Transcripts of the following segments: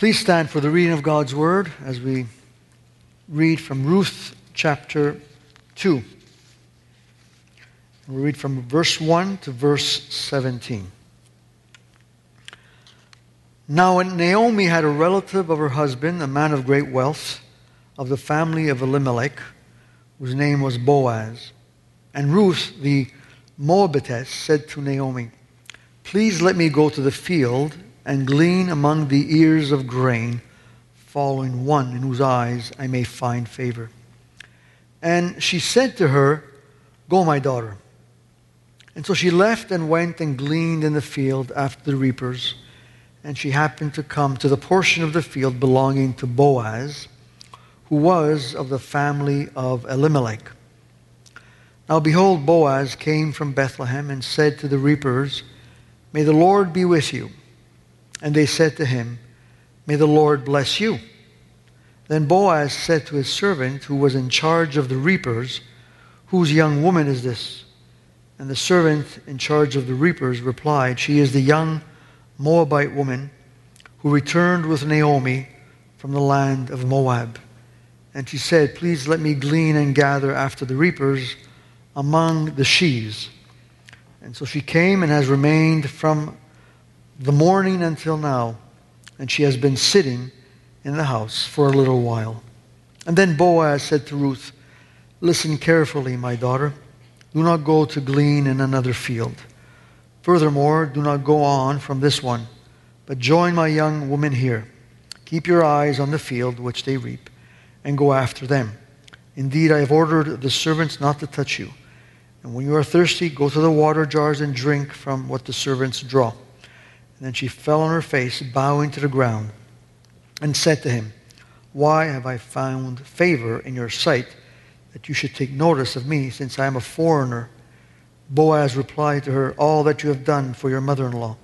Please stand for the reading of God's Word as we read from Ruth chapter 2. We'll read from verse 1 to verse 17. Now, when Naomi had a relative of her husband, a man of great wealth, of the family of Elimelech, whose name was Boaz. And Ruth, the Moabitess, said to Naomi, Please let me go to the field and glean among the ears of grain, following one in whose eyes I may find favor. And she said to her, Go, my daughter. And so she left and went and gleaned in the field after the reapers. And she happened to come to the portion of the field belonging to Boaz, who was of the family of Elimelech. Now behold, Boaz came from Bethlehem and said to the reapers, May the Lord be with you. And they said to him, May the Lord bless you. Then Boaz said to his servant, who was in charge of the reapers, Whose young woman is this? And the servant in charge of the reapers replied, She is the young Moabite woman who returned with Naomi from the land of Moab. And she said, Please let me glean and gather after the reapers among the sheaves. And so she came and has remained from the morning until now, and she has been sitting in the house for a little while. And then Boaz said to Ruth, Listen carefully, my daughter. Do not go to glean in another field. Furthermore, do not go on from this one, but join my young woman here. Keep your eyes on the field which they reap, and go after them. Indeed, I have ordered the servants not to touch you. And when you are thirsty, go to the water jars and drink from what the servants draw. Then she fell on her face, bowing to the ground, and said to him, Why have I found favor in your sight that you should take notice of me, since I am a foreigner? Boaz replied to her, All that you have done for your mother in law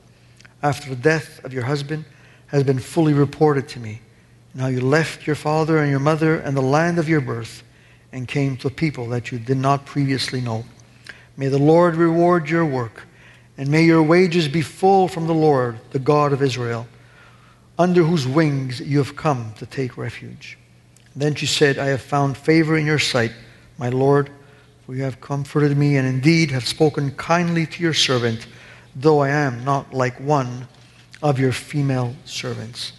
after the death of your husband has been fully reported to me. Now you left your father and your mother and the land of your birth and came to a people that you did not previously know. May the Lord reward your work and may your wages be full from the Lord, the God of Israel, under whose wings you have come to take refuge. then she said, I have found favor in your sight, my Lord, for you have comforted me, and indeed have spoken kindly to your servant, though I am not like one of your female servants.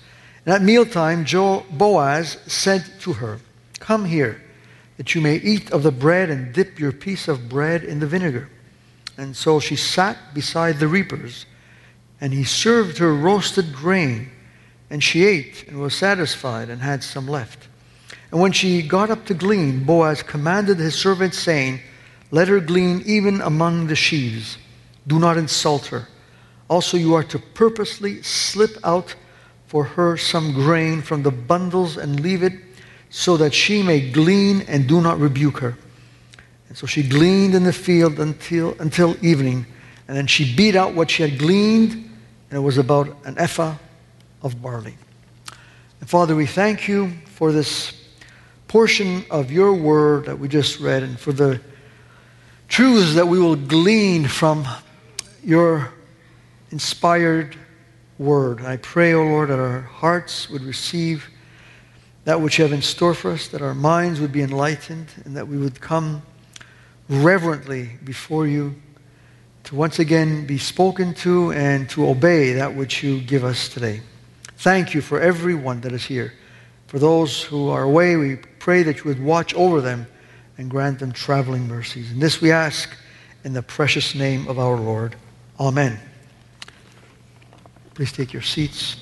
And at mealtime, jo- Boaz said to her, Come here, that you may eat of the bread and dip your piece of bread in the vinegar. And so she sat beside the reapers, and he served her roasted grain, and she ate and was satisfied and had some left. And when she got up to glean, Boaz commanded his servant, saying, Let her glean even among the sheaves. Do not insult her. Also, you are to purposely slip out for her some grain from the bundles and leave it so that she may glean and do not rebuke her. And so she gleaned in the field until, until evening. And then she beat out what she had gleaned, and it was about an ephah of barley. And Father, we thank you for this portion of your word that we just read and for the truths that we will glean from your inspired word. I pray, O oh Lord, that our hearts would receive that which you have in store for us, that our minds would be enlightened, and that we would come reverently before you to once again be spoken to and to obey that which you give us today. Thank you for everyone that is here. For those who are away, we pray that you would watch over them and grant them traveling mercies. And this we ask in the precious name of our Lord. Amen. Please take your seats.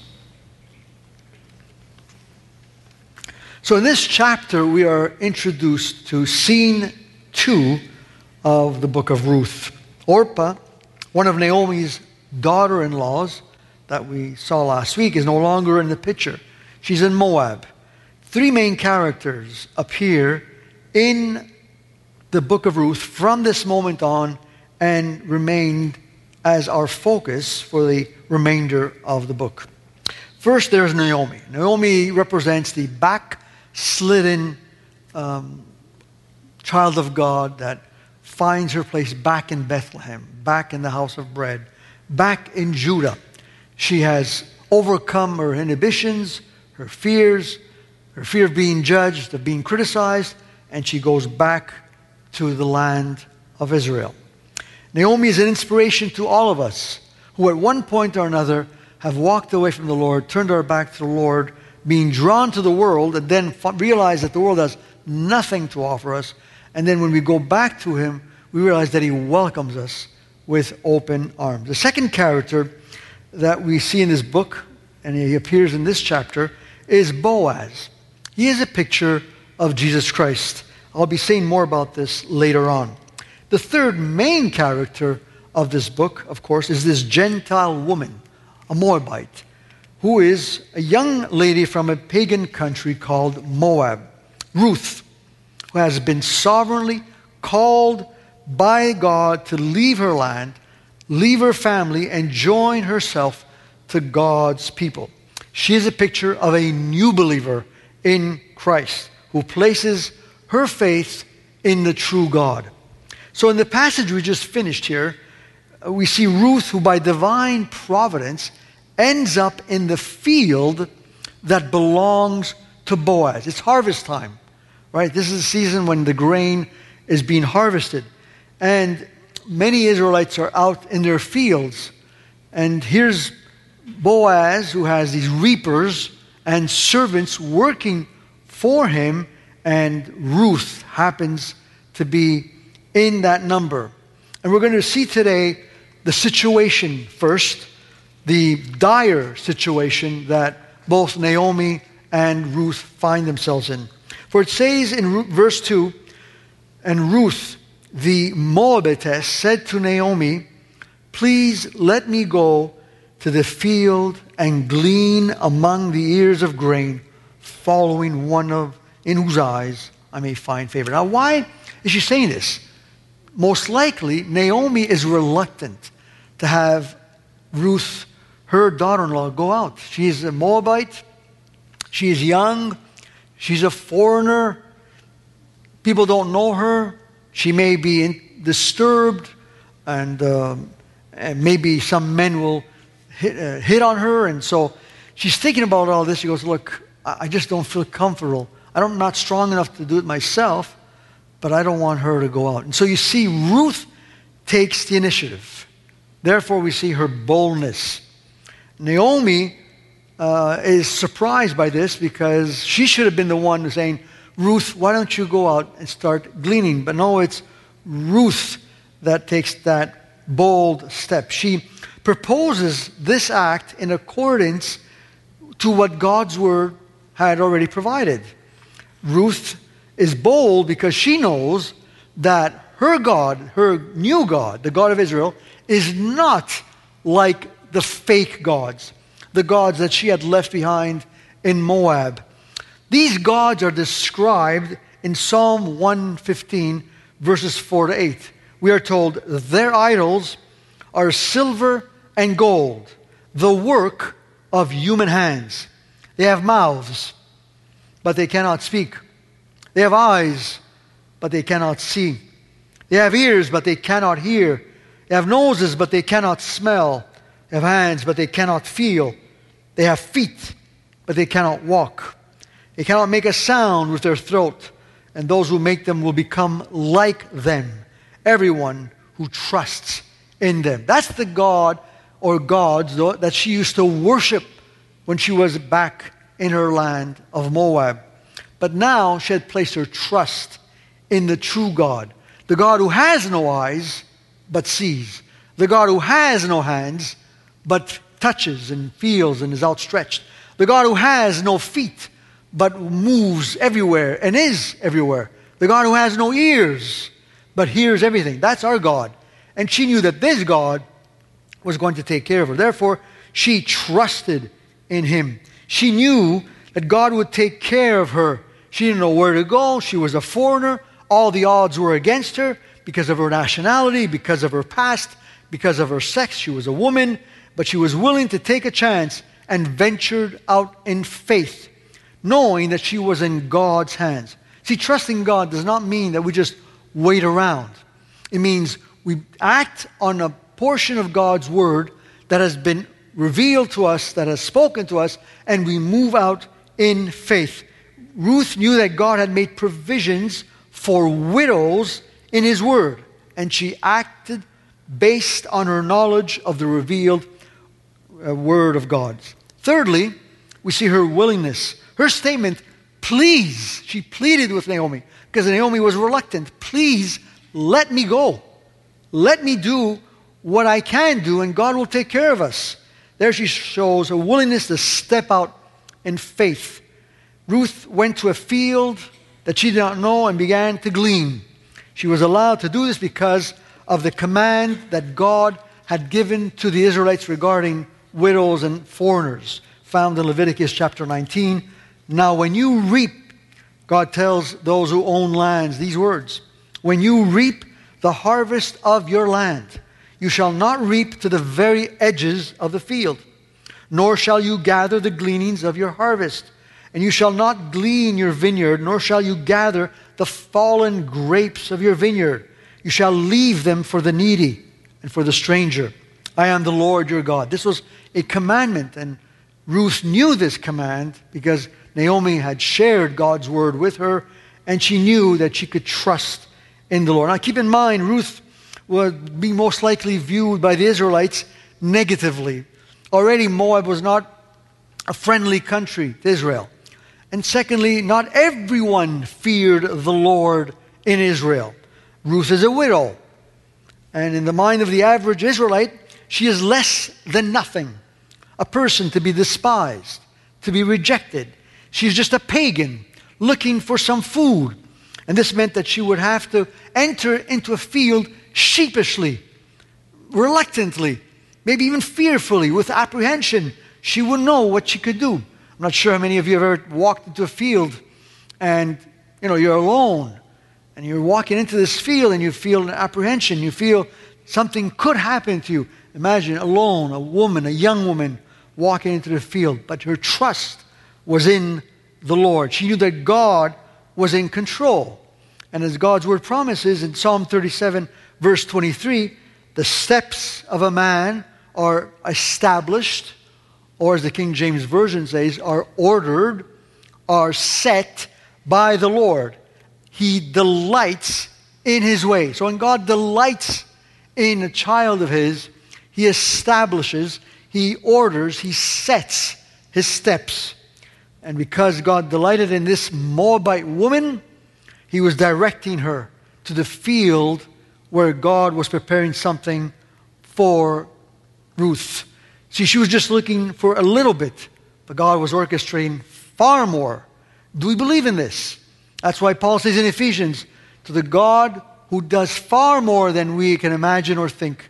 So in this chapter, we are introduced to scene two of the book of Ruth. Orpah, one of Naomi's daughter in laws that we saw last week, is no longer in the picture. She's in Moab. Three main characters appear in the book of Ruth from this moment on and remain as our focus for the remainder of the book. First, there's Naomi. Naomi represents the backslidden um, child of God that finds her place back in Bethlehem, back in the house of bread, back in Judah. She has overcome her inhibitions, her fears, her fear of being judged, of being criticized, and she goes back to the land of Israel. Naomi is an inspiration to all of us who, at one point or another, have walked away from the Lord, turned our back to the Lord, being drawn to the world, and then realize that the world has nothing to offer us. And then when we go back to Him, we realize that He welcomes us with open arms. The second character that we see in this book, and he appears in this chapter, is Boaz. He is a picture of Jesus Christ. I'll be saying more about this later on. The third main character of this book, of course, is this Gentile woman, a Moabite, who is a young lady from a pagan country called Moab, Ruth, who has been sovereignly called by God to leave her land, leave her family, and join herself to God's people. She is a picture of a new believer in Christ who places her faith in the true God. So, in the passage we just finished here, we see Ruth, who by divine providence ends up in the field that belongs to Boaz. It's harvest time, right? This is the season when the grain is being harvested. And many Israelites are out in their fields. And here's Boaz, who has these reapers and servants working for him, and Ruth happens to be in that number. And we're going to see today the situation first, the dire situation that both Naomi and Ruth find themselves in. For it says in verse 2 And Ruth, the Moabitess, said to Naomi, Please let me go to the field and glean among the ears of grain, following one of in whose eyes I may find favor. Now, why is she saying this? Most likely, Naomi is reluctant to have Ruth, her daughter in law, go out. She is a Moabite. She is young. She's a foreigner. People don't know her. She may be in, disturbed, and, um, and maybe some men will hit, uh, hit on her. And so she's thinking about all this. She goes, Look, I just don't feel comfortable. I'm not strong enough to do it myself, but I don't want her to go out. And so you see, Ruth takes the initiative. Therefore, we see her boldness. Naomi uh, is surprised by this because she should have been the one saying, Ruth, why don't you go out and start gleaning? But no, it's Ruth that takes that bold step. She proposes this act in accordance to what God's word had already provided. Ruth is bold because she knows that her God, her new God, the God of Israel, is not like the fake gods, the gods that she had left behind in Moab. These gods are described in Psalm 115, verses 4 to 8. We are told, Their idols are silver and gold, the work of human hands. They have mouths, but they cannot speak. They have eyes, but they cannot see. They have ears, but they cannot hear. They have noses, but they cannot smell. They have hands, but they cannot feel. They have feet, but they cannot walk. They cannot make a sound with their throat, and those who make them will become like them. Everyone who trusts in them. That's the God or gods that she used to worship when she was back in her land of Moab. But now she had placed her trust in the true God, the God who has no eyes but sees, the God who has no hands but touches and feels and is outstretched, the God who has no feet but moves everywhere and is everywhere, the God who has no ears but hears everything. That's our God. And she knew that this God was going to take care of her. Therefore, she trusted in him. She knew that God would take care of her. She didn't know where to go. She was a foreigner. All the odds were against her because of her nationality, because of her past, because of her sex. She was a woman, but she was willing to take a chance and ventured out in faith, knowing that she was in God's hands. See, trusting God does not mean that we just wait around. It means we act on a portion of God's word that has been revealed to us, that has spoken to us, and we move out in faith. Ruth knew that God had made provisions for widows in His Word, and she acted based on her knowledge of the revealed A word of God. Thirdly, we see her willingness. Her statement, please, she pleaded with Naomi because Naomi was reluctant. Please let me go. Let me do what I can do, and God will take care of us. There she shows a willingness to step out in faith. Ruth went to a field that she did not know and began to glean. She was allowed to do this because of the command that God had given to the Israelites regarding widows and foreigners, found in Leviticus chapter 19. Now, when you reap, God tells those who own lands these words When you reap the harvest of your land, you shall not reap to the very edges of the field, nor shall you gather the gleanings of your harvest. And you shall not glean your vineyard, nor shall you gather the fallen grapes of your vineyard. You shall leave them for the needy and for the stranger. I am the Lord your God. This was a commandment, and Ruth knew this command because Naomi had shared God's word with her, and she knew that she could trust in the Lord. Now, keep in mind, Ruth would be most likely viewed by the Israelites negatively. Already, Moab was not a friendly country to Israel. And secondly, not everyone feared the Lord in Israel. Ruth is a widow. And in the mind of the average Israelite, she is less than nothing, a person to be despised, to be rejected. She's just a pagan looking for some food. And this meant that she would have to enter into a field sheepishly, reluctantly, maybe even fearfully, with apprehension. She wouldn't know what she could do. I'm not sure how many of you have ever walked into a field and you know you're alone and you're walking into this field and you feel an apprehension. You feel something could happen to you. Imagine alone, a woman, a young woman, walking into the field, but her trust was in the Lord. She knew that God was in control. And as God's word promises in Psalm 37, verse 23, the steps of a man are established, or as the King James Version says, are ordered, are set by the Lord. He delights in his way. So when God delights in a child of his, he establishes, he orders, he sets his steps. And because God delighted in this Moabite woman, he was directing her to the field where God was preparing something for Ruth. See, she was just looking for a little bit, but God was orchestrating far more. Do we believe in this? That's why Paul says in Ephesians, to the God who does far more than we can imagine or think,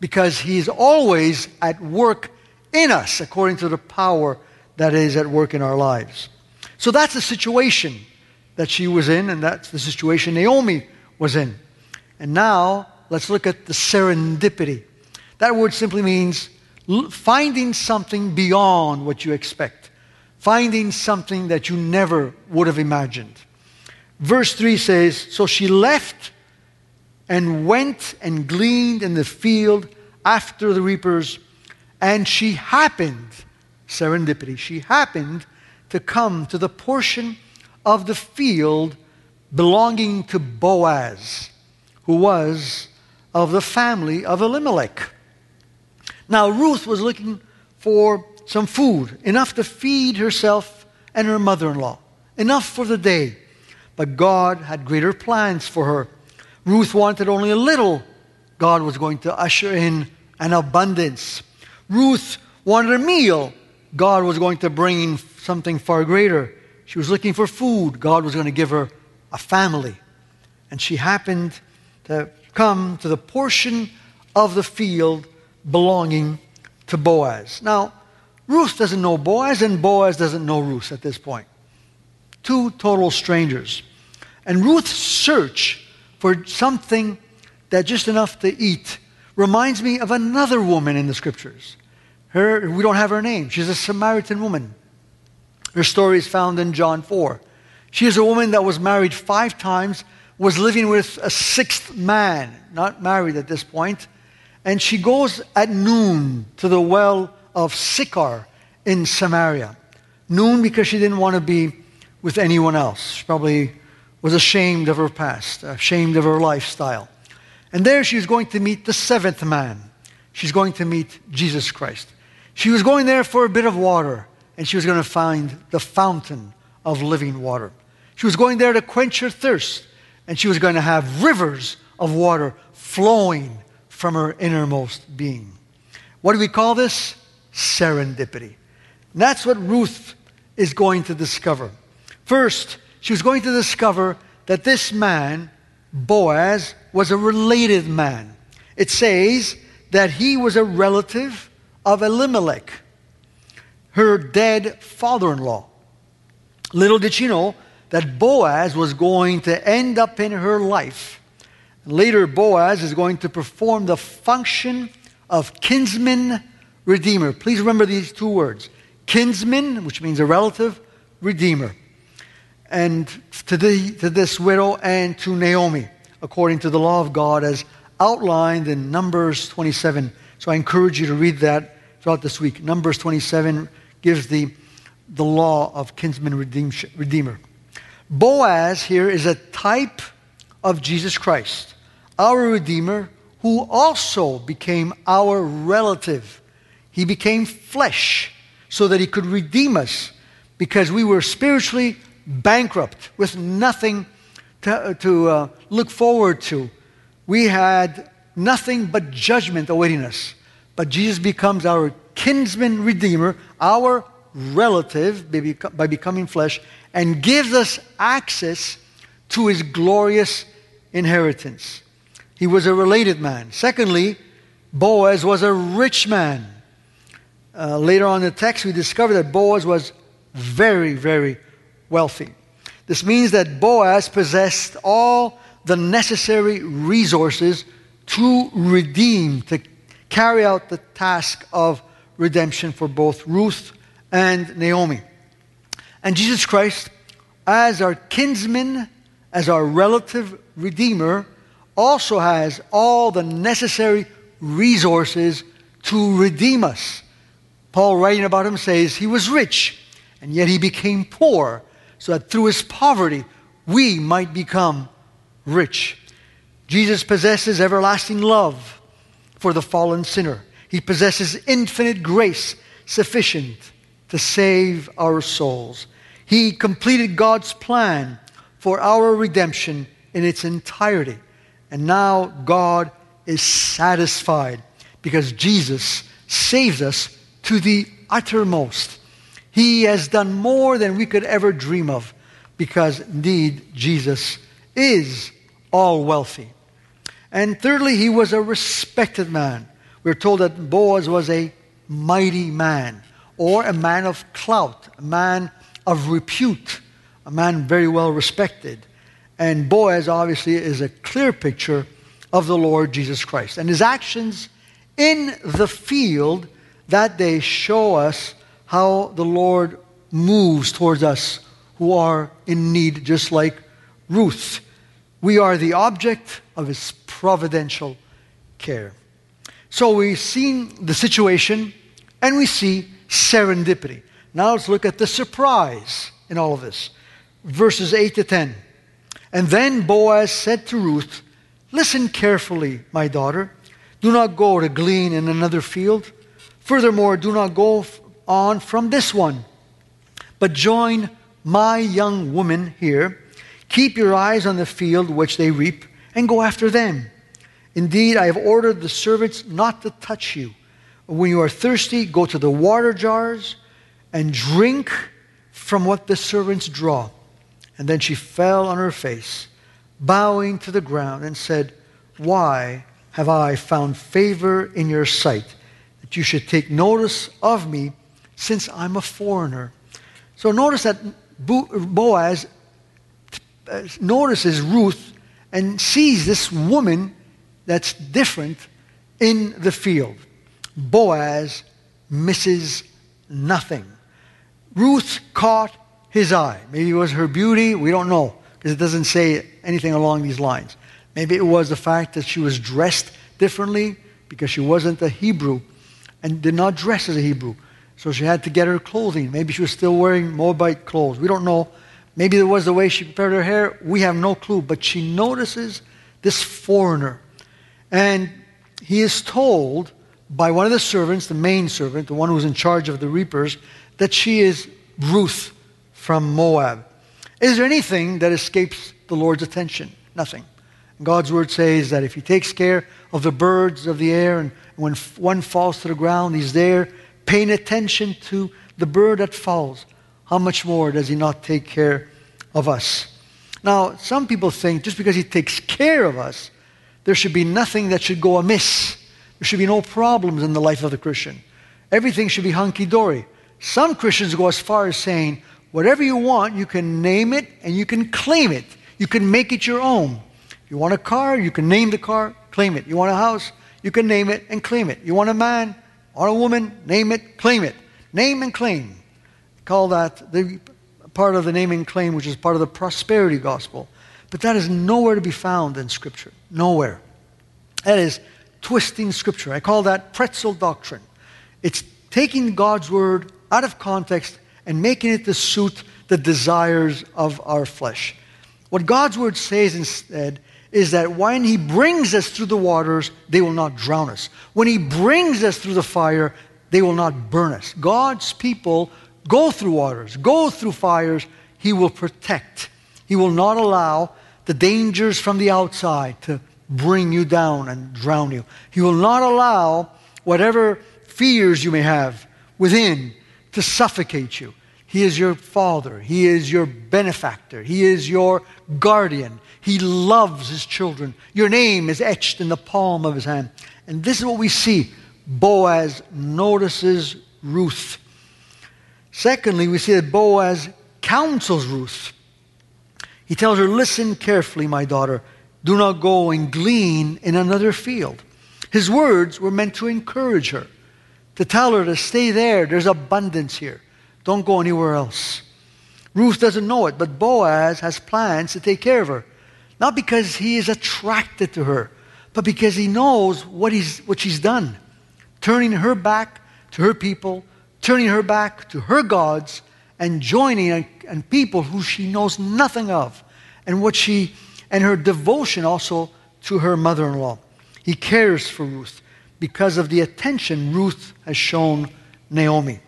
because he is always at work in us according to the power that is at work in our lives. So that's the situation that she was in, and that's the situation Naomi was in. And now let's look at the serendipity. That word simply means finding something beyond what you expect, finding something that you never would have imagined. Verse 3 says So she left and went and gleaned in the field after the reapers, and she happened, serendipity, she happened to come to the portion of the field belonging to Boaz, who was of the family of Elimelech. Now, Ruth was looking for some food, enough to feed herself and her mother in law, enough for the day. But God had greater plans for her. Ruth wanted only a little. God was going to usher in an abundance. Ruth wanted a meal. God was going to bring in something far greater. She was looking for food. God was going to give her a family. And she happened to come to the portion of the field belonging to Boaz. Now, Ruth doesn't know Boaz, and Boaz doesn't know Ruth at this point. Two total strangers. And Ruth's search for something that just enough to eat reminds me of another woman in the scriptures. Her, we don't have her name. She's a Samaritan woman. Her story is found in John 4. She is a woman that was married five times, was living with a sixth man, not married at this point, and she goes at noon to the well of Sychar in Samaria. Noon because she didn't want to be with anyone else. She probably was ashamed of her past, ashamed of her lifestyle. And there she was going to meet the seventh man. She's going to meet Jesus Christ. She was going there for a bit of water, and she was going to find the fountain of living water. She was going there to quench her thirst, and she was going to have rivers of water flowing from her innermost being. What do we call this? Serendipity. And that's what Ruth is going to discover. First, she was going to discover that this man, Boaz, was a related man. It says that he was a relative of Elimelech, her dead father in law. Little did she know that Boaz was going to end up in her life. Later, Boaz is going to perform the function of kinsman redeemer. Please remember these two words kinsman, which means a relative, redeemer. And to, to this widow and to Naomi, according to the law of God as outlined in Numbers 27. So I encourage you to read that throughout this week. Numbers 27 gives the, the law of kinsman redeemer. Boaz here is a type of Jesus Christ, our Redeemer, who also became our relative. He became flesh so that he could redeem us because we were spiritually bankrupt with nothing to, to uh, look forward to. We had nothing but judgment awaiting us. But Jesus becomes our kinsman redeemer, our relative by becoming flesh, and gives us access to his glorious inheritance. He was a related man. Secondly, Boaz was a rich man. Uh, later on in the text, we discover that Boaz was very, very wealthy. This means that Boaz possessed all the necessary resources to redeem, to carry out the task of redemption for both Ruth and Naomi. And Jesus Christ, as our kinsman, as our relative redeemer, also has all the necessary resources to redeem us. Paul, writing about him, says he was rich, and yet he became poor, so that through his poverty we might become rich. Jesus possesses everlasting love for the fallen sinner. He possesses infinite grace sufficient to save our souls. He completed God's plan for our redemption in its entirety. And now God is satisfied because Jesus saves us to the uttermost. He has done more than we could ever dream of because indeed Jesus is all wealthy. And thirdly, he was a respected man. We're told that Boaz was a mighty man or a man of clout, a man of repute, a man very well respected. And Boaz obviously is a clear picture of the Lord Jesus Christ. And his actions in the field that day show us how the Lord moves towards us who are in need, just like Ruth. We are the object of his providential care. So we've seen the situation and we see serendipity. Now let's look at the surprise in all of this. Verses 8 to 10. And then Boaz said to Ruth, Listen carefully, my daughter. Do not go to glean in another field. Furthermore, do not go on from this one, but join my young woman here. Keep your eyes on the field which they reap, and go after them. Indeed, I have ordered the servants not to touch you. When you are thirsty, go to the water jars and drink from what the servants draw. And then she fell on her face, bowing to the ground, and said, Why have I found favor in your sight, that you should take notice of me, since I'm a foreigner? So notice that Boaz uh, notices Ruth and sees this woman that's different in the field. Boaz misses nothing. Ruth caught his eye. Maybe it was her beauty, we don't know, because it doesn't say anything along these lines. Maybe it was the fact that she was dressed differently because she wasn't a Hebrew. and did not dress as a Hebrew. So she had to get her clothing. Maybe she was still wearing Moabite clothes. We don't know. Maybe it was the way she prepared her hair. We have no clue. But she notices this foreigner. And he is told by one of the servants, the main servant, the one who's in charge of the reapers, that she is Ruth from Moab. Is there anything that escapes the Lord's attention? Nothing. God's word says that if he takes care of the birds of the air and when one falls to the ground, he's there paying attention to the bird that falls. How much more does he not take care of us? Now, some people think just because he takes care of us, there should be nothing that should go amiss. There should be no problems in the life of the Christian. Everything should be hunky dory. Some Christians go as far as saying, whatever you want, you can name it and you can claim it. You can make it your own. You want a car, you can name the car, claim it. You want a house, you can name it and claim it. You want a man or a woman, name it, claim it. Name and claim. Call that the part of the name and claim, which is part of the prosperity gospel. But that is nowhere to be found in Scripture. Nowhere. That is twisting Scripture. I call that pretzel doctrine. It's taking God's word out of context and making it to suit the desires of our flesh. What God's word says instead is that when he brings us through the waters, they will not drown us. When he brings us through the fire, they will not burn us. God's people go through waters, go through fires, he will protect. He will not allow the dangers from the outside to bring you down and drown you. He will not allow whatever fears you may have within to suffocate you. He is your father. He is your benefactor. He is your guardian. He loves his children. Your name is etched in the palm of his hand. And this is what we see. Boaz notices Ruth. Secondly, we see that Boaz counsels Ruth. He tells her, Listen carefully, my daughter. Do not go and glean in another field. His words were meant to encourage her, to tell her to stay there. There's abundance here. Don't go anywhere else. Ruth doesn't know it, but Boaz has plans to take care of her. Not because he is attracted to her, but because he knows what, he's, what she's done. Turning her back to her people, turning her back to her gods, and joining a, and people who she knows nothing of, and what she and her devotion also to her mother-in-law. He cares for Ruth because of the attention Ruth has shown Naomi.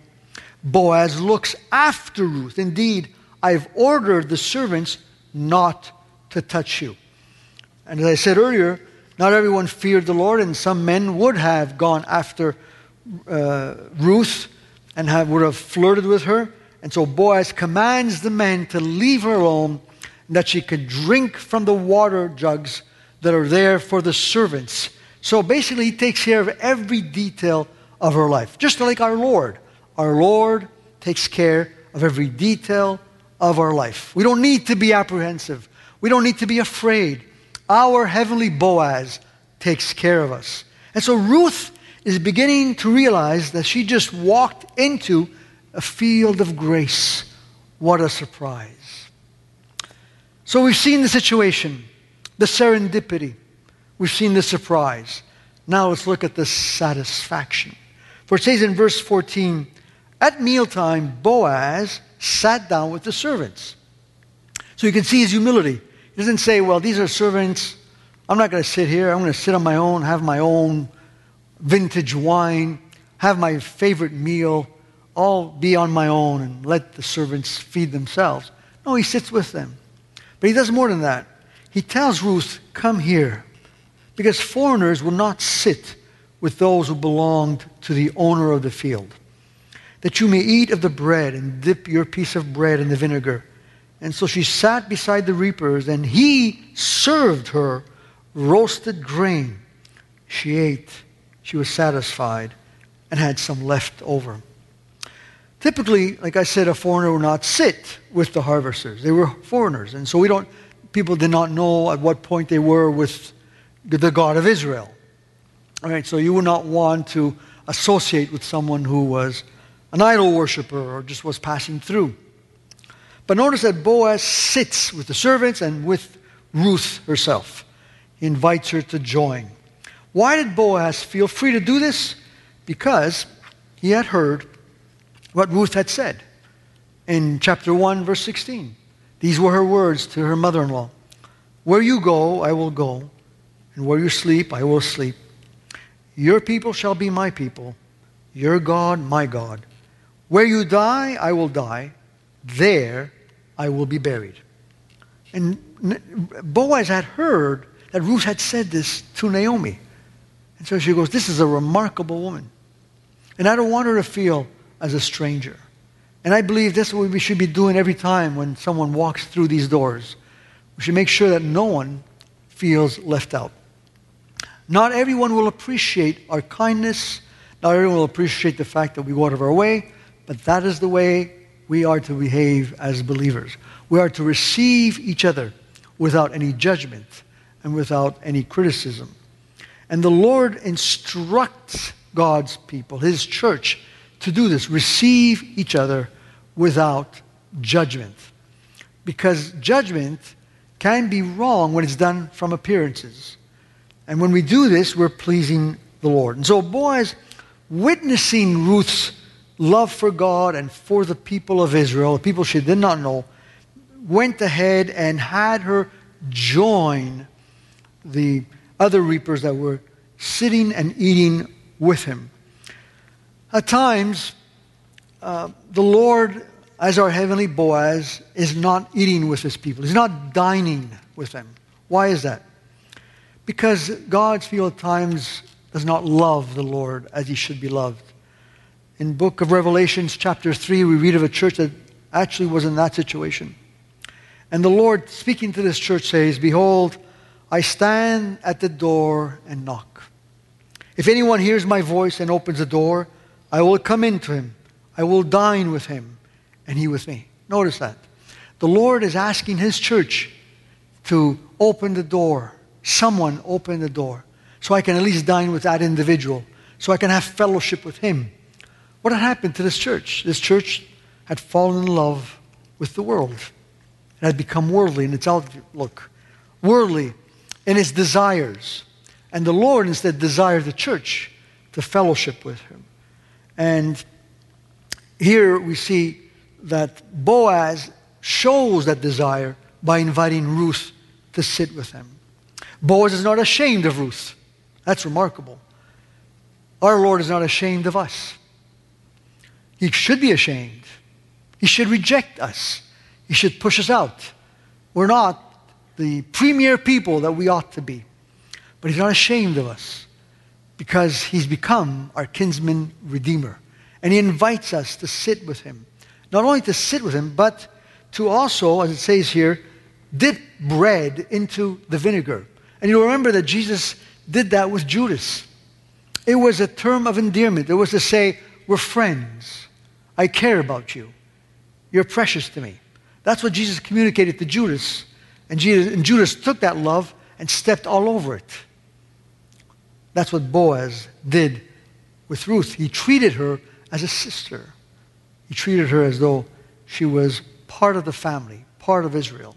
Boaz looks after Ruth. Indeed, I've ordered the servants not to touch you. And as I said earlier, not everyone feared the Lord, and some men would have gone after uh, Ruth and have, would have flirted with her. And so Boaz commands the men to leave her alone, and that she could drink from the water jugs that are there for the servants. So basically, he takes care of every detail of her life, just like our Lord. Our Lord takes care of every detail of our life. We don't need to be apprehensive. We don't need to be afraid. Our heavenly Boaz takes care of us. And so Ruth is beginning to realize that she just walked into a field of grace. What a surprise. So we've seen the situation, the serendipity. We've seen the surprise. Now let's look at the satisfaction. For it says in verse 14, at mealtime, Boaz sat down with the servants. So you can see his humility. He doesn't say, well, these are servants. I'm not going to sit here. I'm going to sit on my own, have my own vintage wine, have my favorite meal, all be on my own and let the servants feed themselves. No, he sits with them. But he does more than that. He tells Ruth, come here. Because foreigners will not sit with those who belonged to the owner of the field. That you may eat of the bread and dip your piece of bread in the vinegar and so she sat beside the reapers, and he served her roasted grain. She ate, she was satisfied, and had some left over. Typically, like I said, a foreigner would not sit with the harvesters. They were foreigners. And so we don't, people did not know at what point they were with the God of Israel. All right, so you would not want to associate with someone who was an idol worshiper or just was passing through. But notice that Boaz sits with the servants and with Ruth herself. He invites her to join. Why did Boaz feel free to do this? because he had heard what Ruth had said in chapter 1, verse 16. These were her words to her mother in law Where you go, I will go, and where you sleep, I will sleep. Your people shall be my people, your God, my God. Where you die, I will die. There I will be buried. And Boaz had heard that Ruth had said this to Naomi. And so she goes, This is a remarkable woman. And I don't want her to feel as a stranger. And I believe that's what we should be doing every time when someone walks through these doors. We should make sure that no one feels left out. Not everyone will appreciate our kindness. Not everyone will appreciate the fact that we go out of our way, but that is the way we are to behave as believers. We are to receive each other without any judgment and without any criticism. And the Lord instructs God's people, His church, to do this receive each other without judgment. Because judgment can be wrong when it's done from appearances. And when we do this, we're pleasing the Lord. And so Boaz, witnessing Ruth's love for God and for the people of Israel, the people she did not know, went ahead and had her join the other reapers that were sitting and eating with him. At times, uh, the Lord, as our heavenly Boaz, is not eating with his people. He's not dining with them. Why is that? Because God's people at times does not love the Lord as he should be loved. In book of Revelations chapter 3, we read of a church that actually was in that situation. And the Lord, speaking to this church, says, Behold, I stand at the door and knock. If anyone hears my voice and opens the door, I will come into him. I will dine with him, and he with me. Notice that. The Lord is asking his church to open the door. Someone open the door. So I can at least dine with that individual. So I can have fellowship with him. What had happened to this church? This church had fallen in love with the world. It had become worldly in its outlook, worldly in its desires. And the Lord instead desired the church to fellowship with him. And here we see that Boaz shows that desire by inviting Ruth to sit with him. Boaz is not ashamed of Ruth. That's remarkable. Our Lord is not ashamed of us. He should be ashamed. He should reject us. He should push us out. We're not the premier people that we ought to be. But he's not ashamed of us because he's become our kinsman redeemer. And he invites us to sit with him. Not only to sit with him, but to also, as it says here, dip bread into the vinegar. And you'll remember that Jesus did that with Judas. It was a term of endearment. It was to say, We're friends. I care about you. You're precious to me. That's what Jesus communicated to Judas. And, Jesus, and Judas took that love and stepped all over it. That's what Boaz did with Ruth. He treated her as a sister. He treated her as though she was part of the family, part of Israel.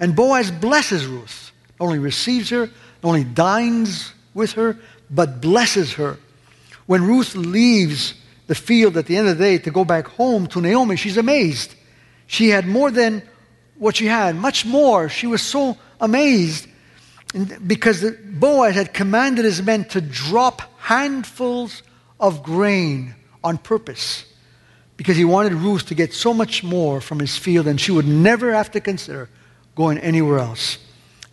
And Boaz blesses Ruth. Not only receives her, not only dines with her, but blesses her. When Ruth leaves the field at the end of the day to go back home to Naomi, she's amazed. She had more than what she had, much more. She was so amazed because Boaz had commanded his men to drop handfuls of grain on purpose because he wanted Ruth to get so much more from his field and she would never have to consider going anywhere else.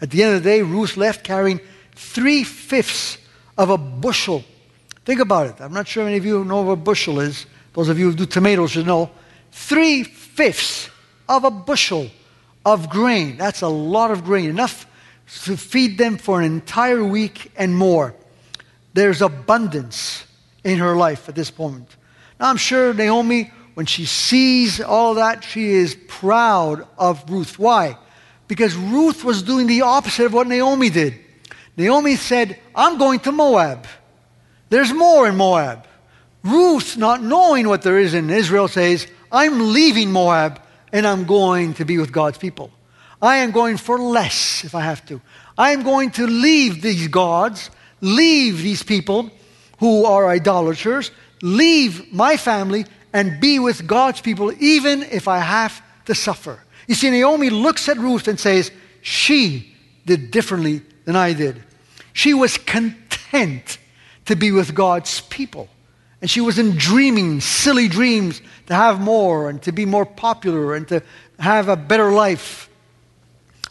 At the end of the day, Ruth left carrying three fifths of a bushel. Think about it. I'm not sure many of you know what a bushel is. Those of you who do tomatoes should know. Three fifths of a bushel of grain. That's a lot of grain, enough to feed them for an entire week and more. There's abundance in her life at this moment. Now, I'm sure Naomi, when she sees all that, she is proud of Ruth. Why? Because Ruth was doing the opposite of what Naomi did. Naomi said, I'm going to Moab. There's more in Moab. Ruth, not knowing what there is in Israel, says, I'm leaving Moab and I'm going to be with God's people. I am going for less if I have to. I am going to leave these gods, leave these people, who are idolaters, leave my family and be with God's people, even if I have to suffer. You see, Naomi looks at Ruth and says, She did differently than I did. She was content to be with God's people. And she wasn't dreaming silly dreams to have more and to be more popular and to have a better life.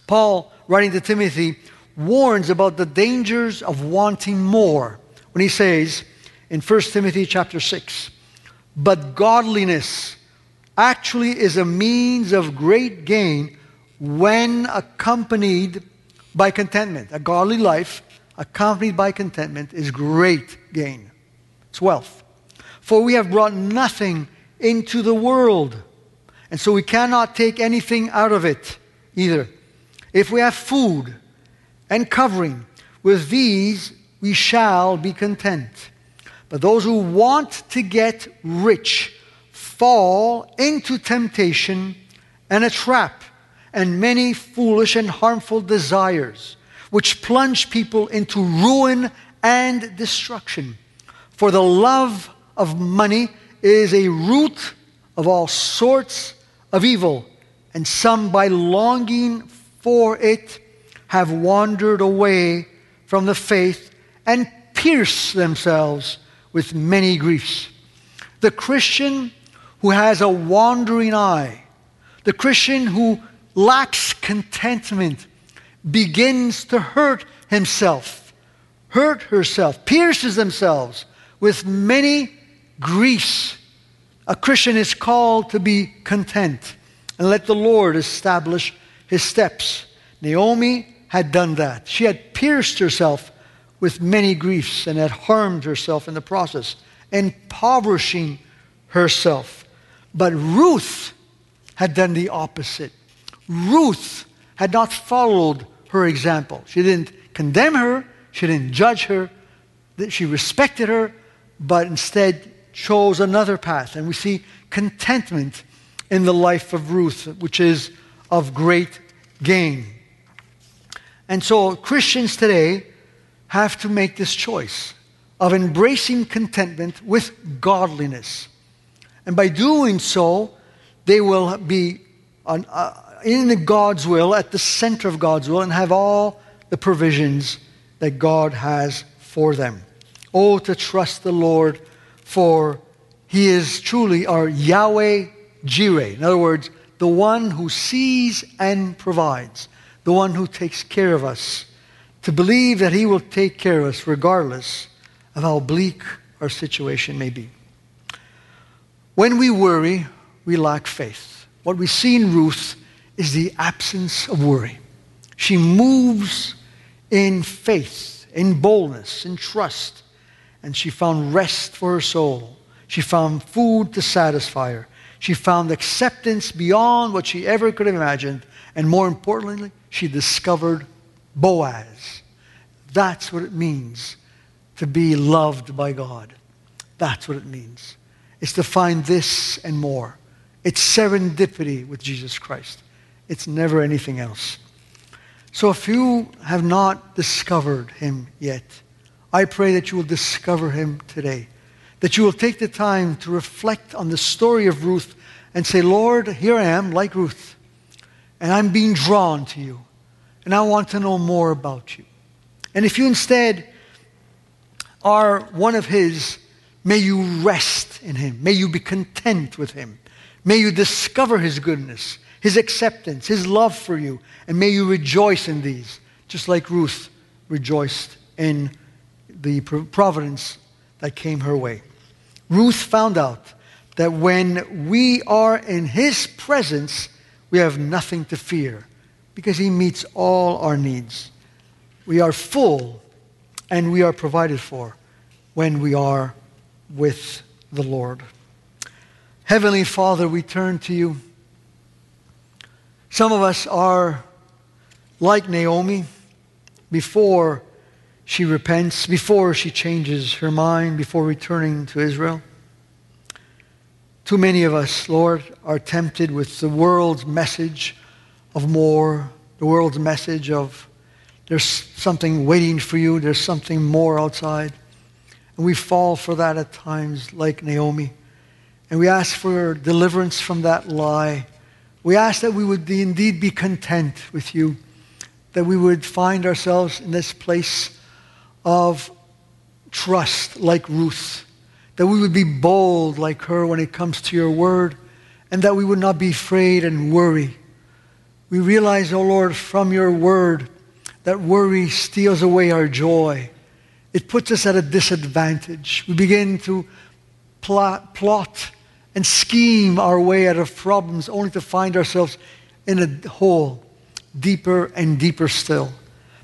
Paul, writing to Timothy, warns about the dangers of wanting more when he says in 1 Timothy chapter 6, but godliness actually is a means of great gain when accompanied by contentment. A godly life accompanied by contentment is great gain. It's wealth. For we have brought nothing into the world, and so we cannot take anything out of it either. If we have food and covering, with these we shall be content. But those who want to get rich fall into temptation and a trap and many foolish and harmful desires, which plunge people into ruin and destruction. For the love of money is a root of all sorts of evil, and some, by longing for it, have wandered away from the faith and pierced themselves with many griefs. The Christian who has a wandering eye, the Christian who lacks contentment, begins to hurt himself, hurt herself, pierces themselves with many griefs. A Christian is called to be content and let the Lord establish his steps. Naomi had done that. She had pierced herself with many griefs and had harmed herself in the process, impoverishing herself. But Ruth had done the opposite. Ruth had not followed her example. She didn't condemn her, she didn't judge her, she respected her, but instead chose another path. And we see contentment in the life of Ruth, which is of great gain. And so Christians today have to make this choice of embracing contentment with godliness. And by doing so, they will be on, uh, in God's will, at the center of God's will, and have all the provisions that God has for them. Oh, to trust the Lord, for He is truly our Yahweh Jireh. In other words, the one who sees and provides, the one who takes care of us to believe that He will take care of us regardless of how bleak our situation may be. When we worry, we lack faith. What we see in Ruth is the absence of worry. She moves in faith, in boldness, in trust, and she found rest for her soul. She found food to satisfy her. She found acceptance beyond what she ever could have imagined. And more importantly, she discovered Boaz. That's what it means to be loved by God. That's what it means. It's to find this and more. It's serendipity with Jesus Christ. It's never anything else. So if you have not discovered him yet, I pray that you will discover him today. That you will take the time to reflect on the story of Ruth and say, Lord, here I am, like Ruth, and I'm being drawn to you and I want to know more about you. And if you instead are one of His, may you rest in Him. May you be content with Him. May you discover His goodness, His acceptance, His love for you, and may you rejoice in these, just like Ruth rejoiced in the providence that came her way. Ruth found out that when we are in His presence, we have nothing to fear because He meets all our needs. We are full and we are provided for when we are with the Lord. Heavenly Father, we turn to you. Some of us are like Naomi before she repents, before she changes her mind, before returning to Israel. Too many of us, Lord, are tempted with the world's message of more, the world's message of there's something waiting for you, there's something more outside. And we fall for that at times, like Naomi. And we ask for deliverance from that lie. We ask that we would indeed be content with you, that we would find ourselves in this place of trust like Ruth, that we would be bold like her when it comes to your word, and that we would not be afraid and worry. We realize, O oh Lord, from your word that worry steals away our joy. It puts us at a disadvantage. We begin to plot, plot and scheme our way out of problems only to find ourselves in a hole deeper and deeper still.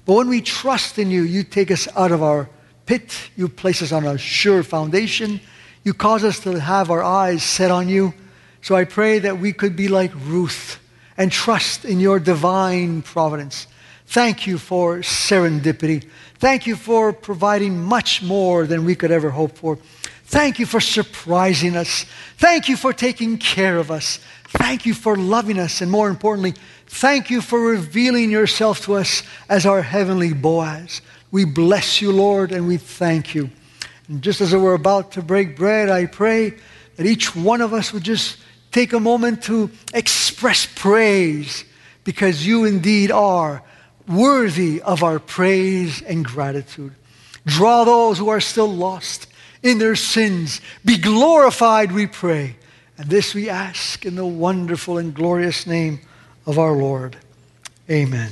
But when we trust in you, you take us out of our pit, you place us on a sure foundation, you cause us to have our eyes set on you. So I pray that we could be like Ruth and trust in your divine providence. Thank you for serendipity. Thank you for providing much more than we could ever hope for. Thank you for surprising us. Thank you for taking care of us. Thank you for loving us. And more importantly, thank you for revealing yourself to us as our heavenly Boaz. We bless you, Lord, and we thank you. And just as we're about to break bread, I pray that each one of us would just take a moment to express praise because you indeed are worthy of our praise and gratitude. Draw those who are still lost in their sins. Be glorified, we pray. And this we ask in the wonderful and glorious name of our Lord. Amen.